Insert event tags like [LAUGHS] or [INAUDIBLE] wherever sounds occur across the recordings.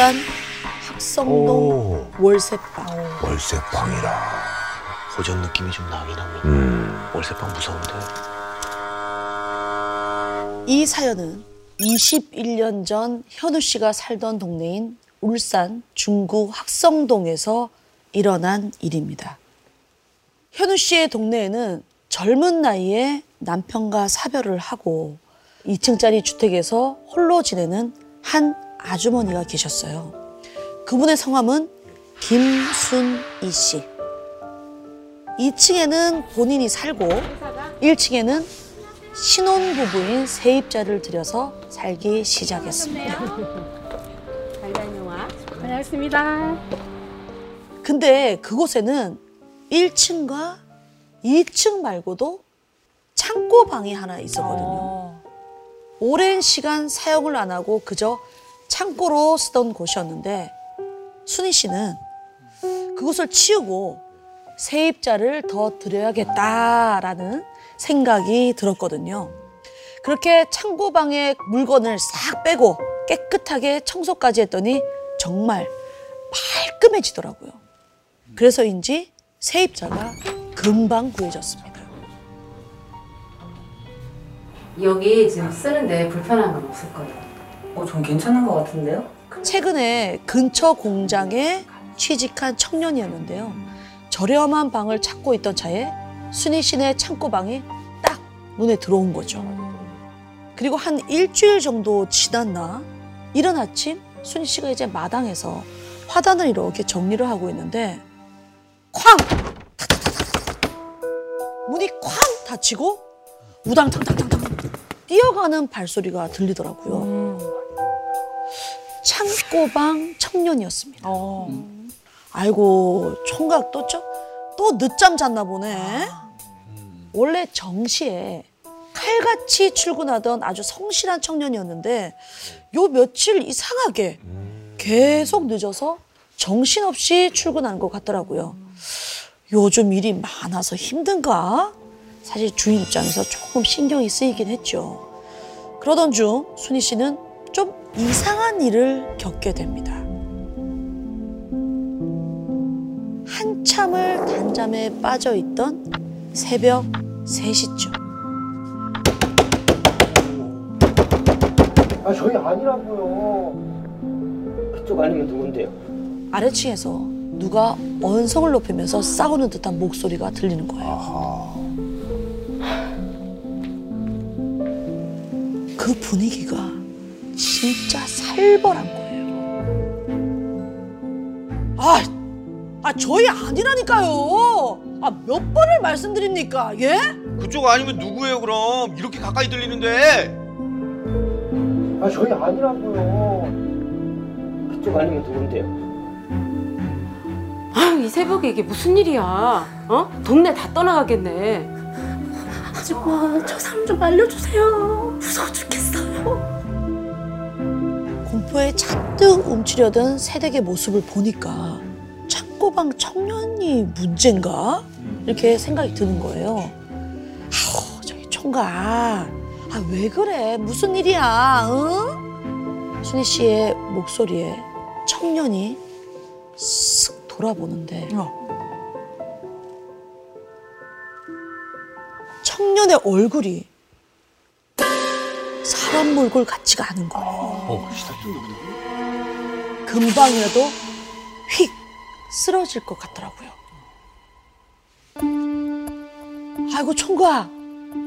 울산 학성동 오. 월세방. 월세방이라. 고전 느낌이 좀 나긴 합니다. 음. 월세방 무서운데. 이 사연은 21년 전 현우 씨가 살던 동네인 울산 중구 학성동에서 일어난 일입니다. 현우 씨의 동네에는 젊은 나이에 남편과 사별을 하고 2층짜리 주택에서 홀로 지내는 한 아주머니가 계셨어요. 그분의 성함은 김순이 씨. 2층에는 본인이 살고 1층에는 신혼부부인 세입자를 들여서 살기 시작했습니다. 잘 다녀와. 다녀왔습니다. 근데 그곳에는 1층과 2층 말고도 창고 방이 하나 있었거든요. 오랜 시간 사용을 안 하고 그저 창고로 쓰던 곳이었는데 순희 씨는 그곳을 치우고 세입자를 더 드려야겠다라는 생각이 들었거든요. 그렇게 창고방에 물건을 싹 빼고 깨끗하게 청소까지 했더니 정말 깔끔해지더라고요. 그래서인지 세입자가 금방 구해졌습니다. 여기 지금 쓰는데 불편한 건 없을 거예요. 어, 전 괜찮은 것 같은데요? 최근에 근처 공장에 취직한 청년이었는데요. 저렴한 방을 찾고 있던 차에 순희 씨네 창고방이 딱 눈에 들어온 거죠. 그리고 한 일주일 정도 지났나 이른 아침 순희 씨가 이제 마당에서 화단을 이렇게 정리를 하고 있는데 쾅! 문이 쾅 닫히고 우당탕탕탕탕 뛰어가는 발소리가 들리더라고요. 창고방 청년이었습니다. 아이고 총각 또, 저, 또 늦잠 잤나 보네. 원래 정시에 칼같이 출근하던 아주 성실한 청년이었는데 요 며칠 이상하게 계속 늦어서 정신없이 출근하는 것 같더라고요. 요즘 일이 많아서 힘든가? 사실 주인 입장에서 조금 신경이 쓰이긴 했죠. 그러던 중 순희 씨는 좀 이상한 일을 겪게 됩니다. 한참을 단잠에 빠져 있던 새벽 3시쯤. 아 저희 아니라고요. 그쪽 아니면 누군데요? 아래층에서 누가 언성을 높이면서 싸우는 듯한 목소리가 들리는 거예요. 그 분위기가 진짜 살벌한 거예요. 아, 아 저희 아니라니까요. 아 몇 번을 말씀드립니까? 예? 그쪽 아니면 누구예요 그럼? 이렇게 가까이 들리는데. 아 저희 아니라고요. 그쪽 아니면 누군데요? 아유, 이 새벽에 이게 무슨 일이야? 어? 동네 다 떠나가겠네. 아줌마, 저 사람 좀 알려주세요. 무서워 죽겠어요. 공포에 잔뜩 움츠려든 새댁의 모습을 보니까 창고방 청년이 문제인가? 이렇게 생각이 드는 거예요. 아우, 저기 총각. 아, 왜 그래? 무슨 일이야? 응? 순희 씨의 목소리에 청년이 쓱 돌아보는데 청년의 얼굴이 사람 몰골 같지가 않은 거예요. 어, 금방이라도 휙 쓰러질 것 같더라고요. 아이고 총각,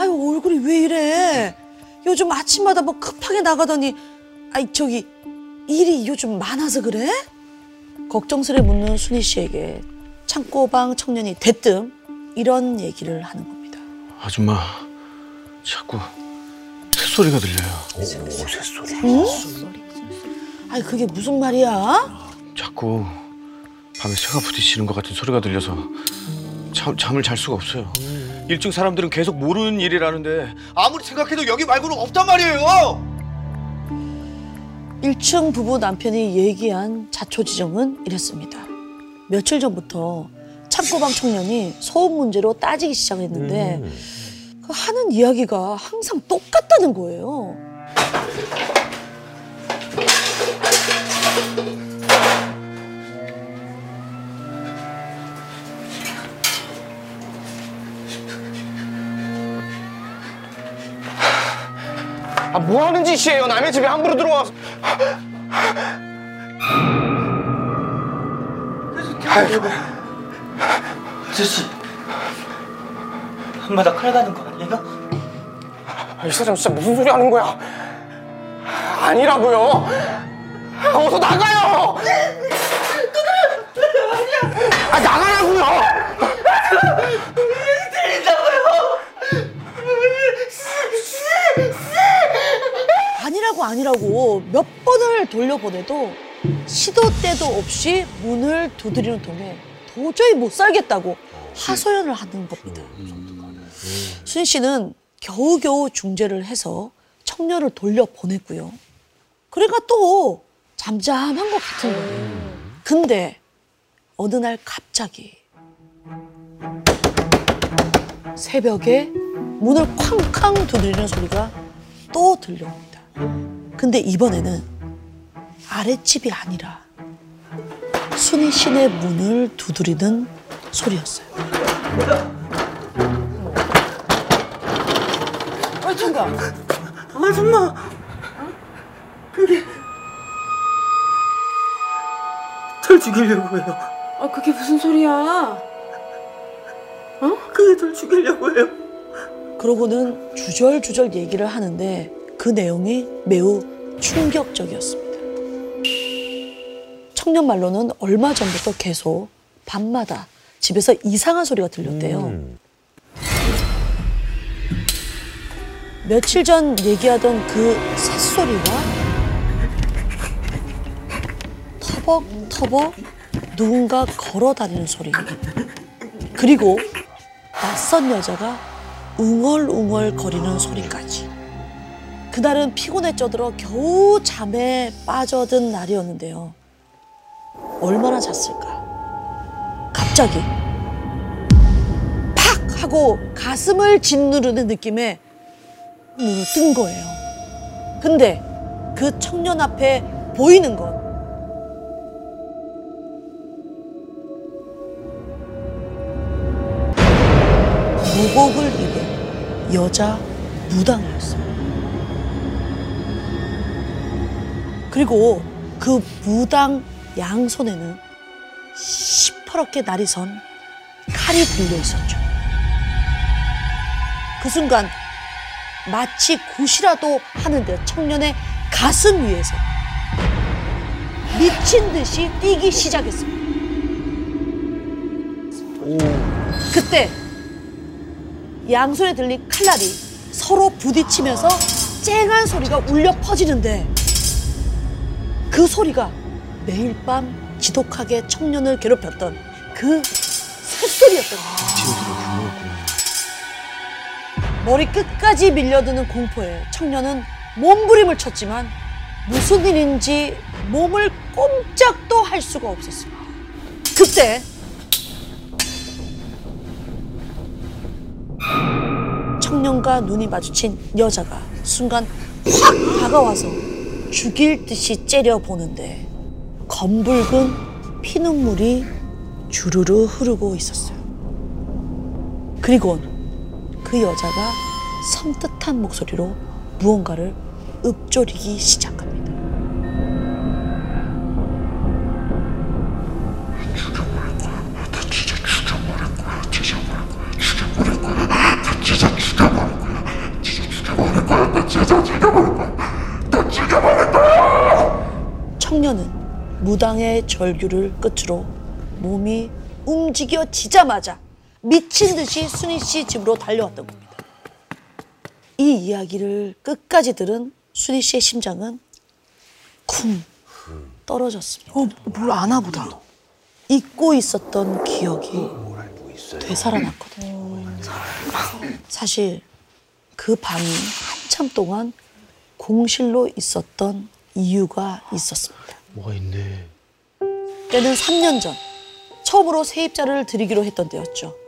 아이고 얼굴이 왜 이래? 요즘 아침마다 뭐 급하게 나가더니, 아이 저기 일이 요즘 많아서 그래? 걱정스레 묻는 순희 씨에게 창고방 청년이 대뜸 이런 얘기를 하는 겁니다. 아줌마 자꾸 새소리가 들려요. 오, 새소리. 응? 아이 그게 무슨 말이야? 자꾸 밤에 새가 부딪히는 것 같은 소리가 들려서 잠, 잠을 잘 수가 없어요. 1층 사람들은 계속 모르는 일이라는데 아무리 생각해도 여기 말고는 없단 말이에요. 1층 부부 남편이 얘기한 자초지정은 이랬습니다. 며칠 전부터 창고방 청년이 소음 문제로 따지기 시작했는데 그 하는 이야기가 항상 똑같다는 거예요. 아, 뭐 하는 짓이에요? 남의 집에 함부로 들어와서. 아저씨, 한마다 칼 가는 거. 아니에요? 이 사람 진짜 무슨 소리 하는 거야? 아니라고요. 어서 나가요. 아 나가라고요. 아니라고 아니라고 몇 번을 돌려보내도 시도 때도 없이 문을 두드리는 통에 도저히 못 살겠다고 하소연을 하는 겁니다. 순희 씨는 겨우겨우 중재를 해서 청년을 돌려보냈고요. 그러니까 또 잠잠한 것 같은 거예요. 근데 어느 날 갑자기 새벽에 문을 쾅쾅 두드리는 소리가 또 들려옵니다. 근데 이번에는 아랫집이 아니라 순희 씨네 문을 두드리는 소리였어요. 어이 총각, 아줌마 그게 절 죽이려고 해요 아 그게 무슨 소리야? 그게 절 죽이려고 해요 그러고는 주절주절 얘기를 하는데 그 내용이 매우 충격적이었습니다. 청년 말로는 얼마 전부터 계속 밤마다 집에서 이상한 소리가 들렸대요. 며칠 전 얘기하던 그 새소리와 터벅터벅 누군가 걸어 다니는 소리. 그리고 낯선 여자가 웅얼웅얼 거리는 소리까지. 그날은 피곤에 쪄들어 겨우 잠에 빠져든 날이었는데요. 얼마나 잤을까? 갑자기 팍 하고 가슴을 짓누르는 느낌에 눈을 뜬 거예요. 근데 그 청년 앞에 보이는 건 무복을 입은 여자 무당이었어요. 그리고 그 무당 양손에는 시퍼렇게 날이 선 칼이 들려 있었죠. 그 순간 마치 굿이라도 하는데 청년의 가슴 위에서 미친 듯이 뛰기 시작했습니다. 그때 양손에 들린 칼날이 서로 부딪히면서 쨍한 소리가 울려 퍼지는데 그 소리가 매일 밤 지독하게 청년을 괴롭혔던 그 새소리였던 거예요. 머리 끝까지 밀려드는 공포에 청년은 몸부림을 쳤지만 무슨 일인지 몸을 꼼짝도 할 수가 없었습니다. 그때 청년과 눈이 마주친 여자가 순간 확 다가와서 죽일 듯이 째려 보는데 검붉은 피눈물이 주르르 흐르고 있었어요. 그리곤 그 여자가 섬뜩한 목소리로 무언가를 읊조리기 시작합니다. 청년은 무당의 절규를 끝으로 몸이 움직여지자마자 미친 듯이 순희 씨 집으로 달려왔던 겁니다. 이 이야기를 끝까지 들은 순희 씨의 심장은 쿵 떨어졌습니다. 어, 뭘 아나 보다. 잊고 있었던 기억이 되살아났거든요. 사실 그 밤이 한참 동안 공실로 있었던 이유가 있었습니다. 뭐가 있네. 때는 3년 전 처음으로 세입자를 드리기로 했던 때였죠.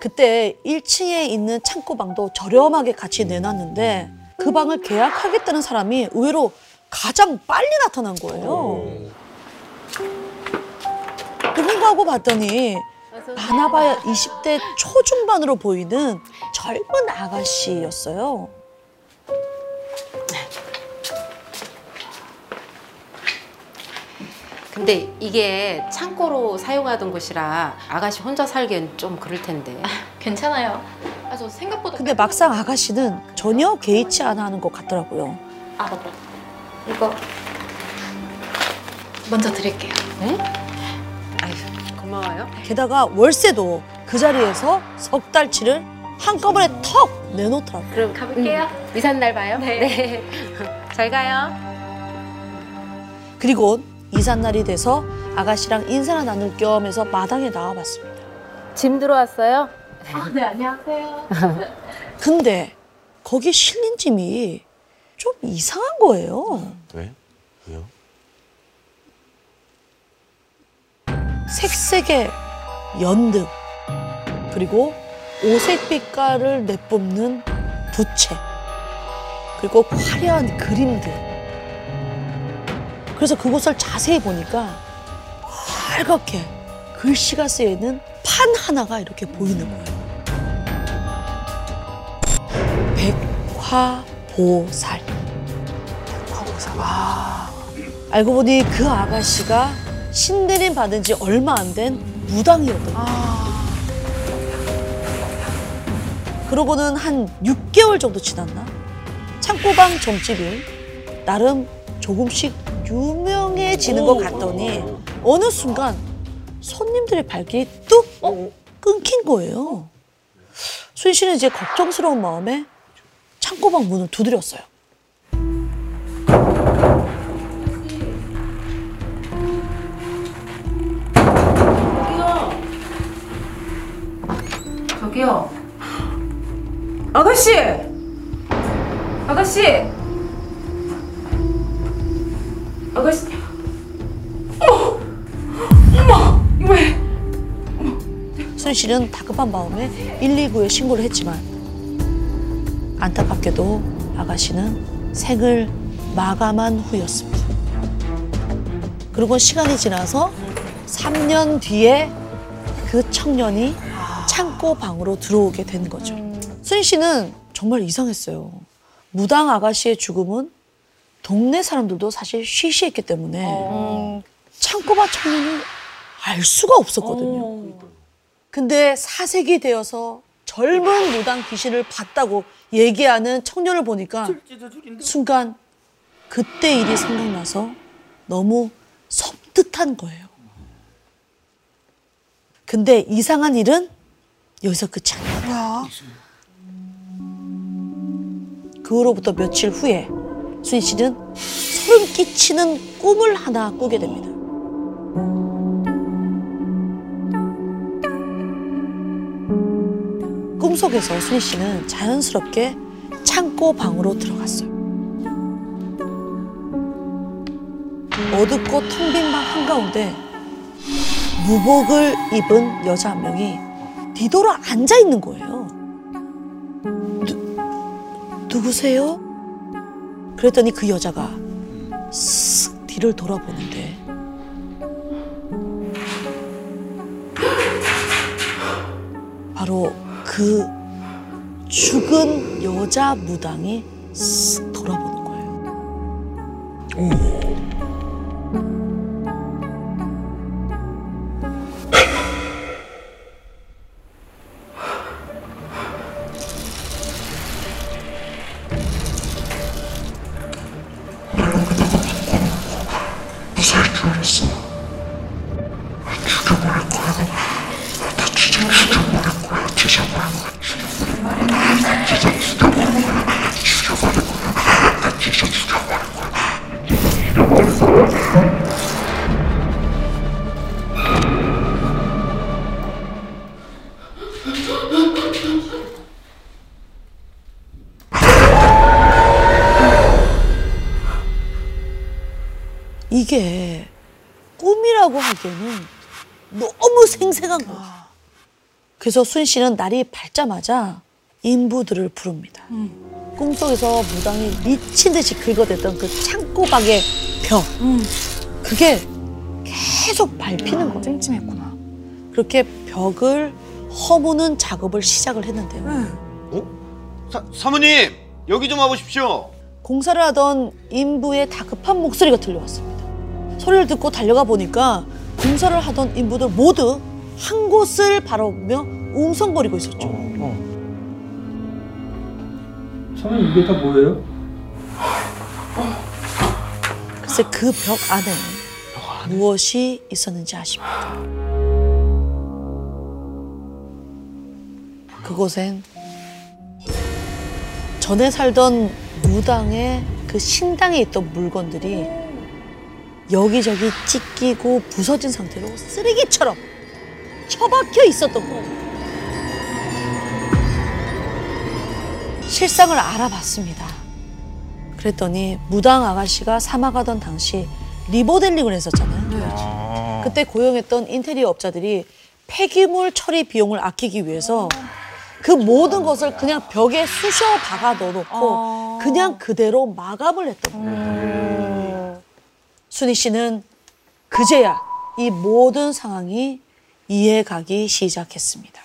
그때 1층에 있는 창고 방도 저렴하게 같이 내놨는데 그 방을 계약하겠다는 사람이 의외로 가장 빨리 나타난 거예요. 누군가 하고 봤더니 많아봐야 20대 초중반으로 보이는 젊은 아가씨였어요. 근데 이게 창고로 사용하던 곳이라 아가씨 혼자 살기엔 좀 그럴 텐데. 괜찮아요. 아, 저 생각보다. 근데 막상 아가씨는 전혀 개의치 않아 하는 것 같더라고요. 아, 맞다. 이거. 먼저 드릴게요. 네? 아유, 고마워요. 게다가 월세도 그 자리에서 석 달치를 한꺼번에 턱 내놓더라고요. 그럼 가볼게요. 이삿날 봐요. 네. [LAUGHS] 잘 가요. 그리고 이삿날이 돼서 아가씨랑 인사나 나눌 겸 해서 마당에 나와봤습니다. 짐 들어왔어요? 아, 네, 안녕하세요. [LAUGHS] 근데 거기 실린 짐이 좀 이상한 거예요. 왜? 왜요? 색색의 연등 그리고 오색 빛깔을 내뿜는 부채 그리고 화려한 그림들 그래서 그곳을 자세히 보니까 빨갛게 글씨가 쓰여 있는 판 하나가 이렇게 보이는 거예요. 백화보살. 백화보살. 와. 알고 보니 그 아가씨가 신내림 받은 지 얼마 안 된 무당이었거든요. 그러고는 한 6개월 정도 지났나? 창고방 점집이 나름 조금씩 유명해지는 것 같더니 어느 순간 손님들의 발길이 뚝 끊긴 거예요. 수인 씨는 이제 걱정스러운 마음에 창고방 문을 두드렸어요. 저기요. 아가씨! 아가씨! 아가씨. 수인 씨는 다급한 마음에 119에 신고를 했지만 안타깝게도 아가씨는 생을 마감한 후였습니다. 그리고 시간이 지나서 3년 뒤에 그 청년이 창고 방으로 들어오게 된 거죠. 수인 씨는 정말 이상했어요. 무당 아가씨의 죽음은 동네 사람들도 사실 쉬쉬했기 때문에 창고방 청년을 알 수가 없었거든요. 근데 사색이 되어서 젊은 무당 귀신을 봤다고 얘기하는 청년을 보니까 순간 그때 일이 생각나서 너무 섬뜩한 거예요. 근데 이상한 일은 여기서 끝이 아닙니다. 그 후로부터 며칠 후에 수인 씨는 소름 끼치는 꿈을 하나 꾸게 됩니다. 꿈속에서 수인 씨는 자연스럽게 창고 방으로 들어갔어요. 어둡고 텅 빈 방 한가운데 무복을 입은 여자 한 명이 뒤돌아 앉아 있는 거예요. 누, 누구세요? 그랬더니 그 여자가 쓱 뒤를 돌아보는데 바로 그 죽은 여자 무당이 쓱 돌아보는 거예요. 무 꿈이라고 하기에는 너무 생생한 거예요. 그래서 순 씨는 날이 밝자마자 인부들을 부릅니다. 꿈속에서 무당이 미친 듯이 긁어댔던 그 창고박의 벽. 그게 계속 밟히는 거예요. 찜찜했구나. 그렇게 벽을 허무는 작업을 시작을 했는데요. 사, 사모님 여기 좀 와보십시오. 공사를 하던 인부의 다급한 목소리가 들려왔습니다. 소리를 듣고 달려가 보니까 공사를 하던 인부들 모두 한 곳을 바라보며 웅성거리고 있었죠. 사장님 이게 다 뭐예요? 글쎄 그 벽 안에 무엇이 있었는지 아십니까? 그곳엔 전에 살던 무당의 그 신당에 있던 물건들이 여기저기 찢기고 부서진 상태로 쓰레기처럼 처박혀 있었던 거예요. 실상을 알아봤습니다. 그랬더니 무당 아가씨가 사망하던 당시 리모델링을 했었잖아요. 그때 고용했던 인테리어 업자들이 폐기물 처리 비용을 아끼기 위해서 그 모든 것을 그냥 벽에 쑤셔 박아 넣어놓고 그냥 그대로 마감을 했던 거예요. 순희 씨는 그제야 이 모든 상황이 이해가기 시작했습니다.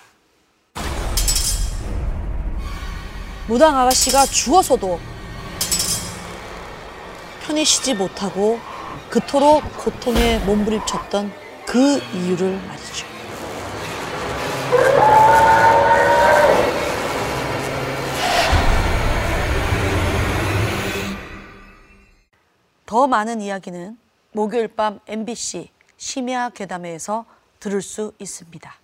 무당 아가씨가 죽어서도 편히 쉬지 못하고 그토록 고통에 몸부림쳤던 그 이유를 말이죠. 더 많은 이야기는 목요일 밤 MBC 심야 괴담회에서 들을 수 있습니다.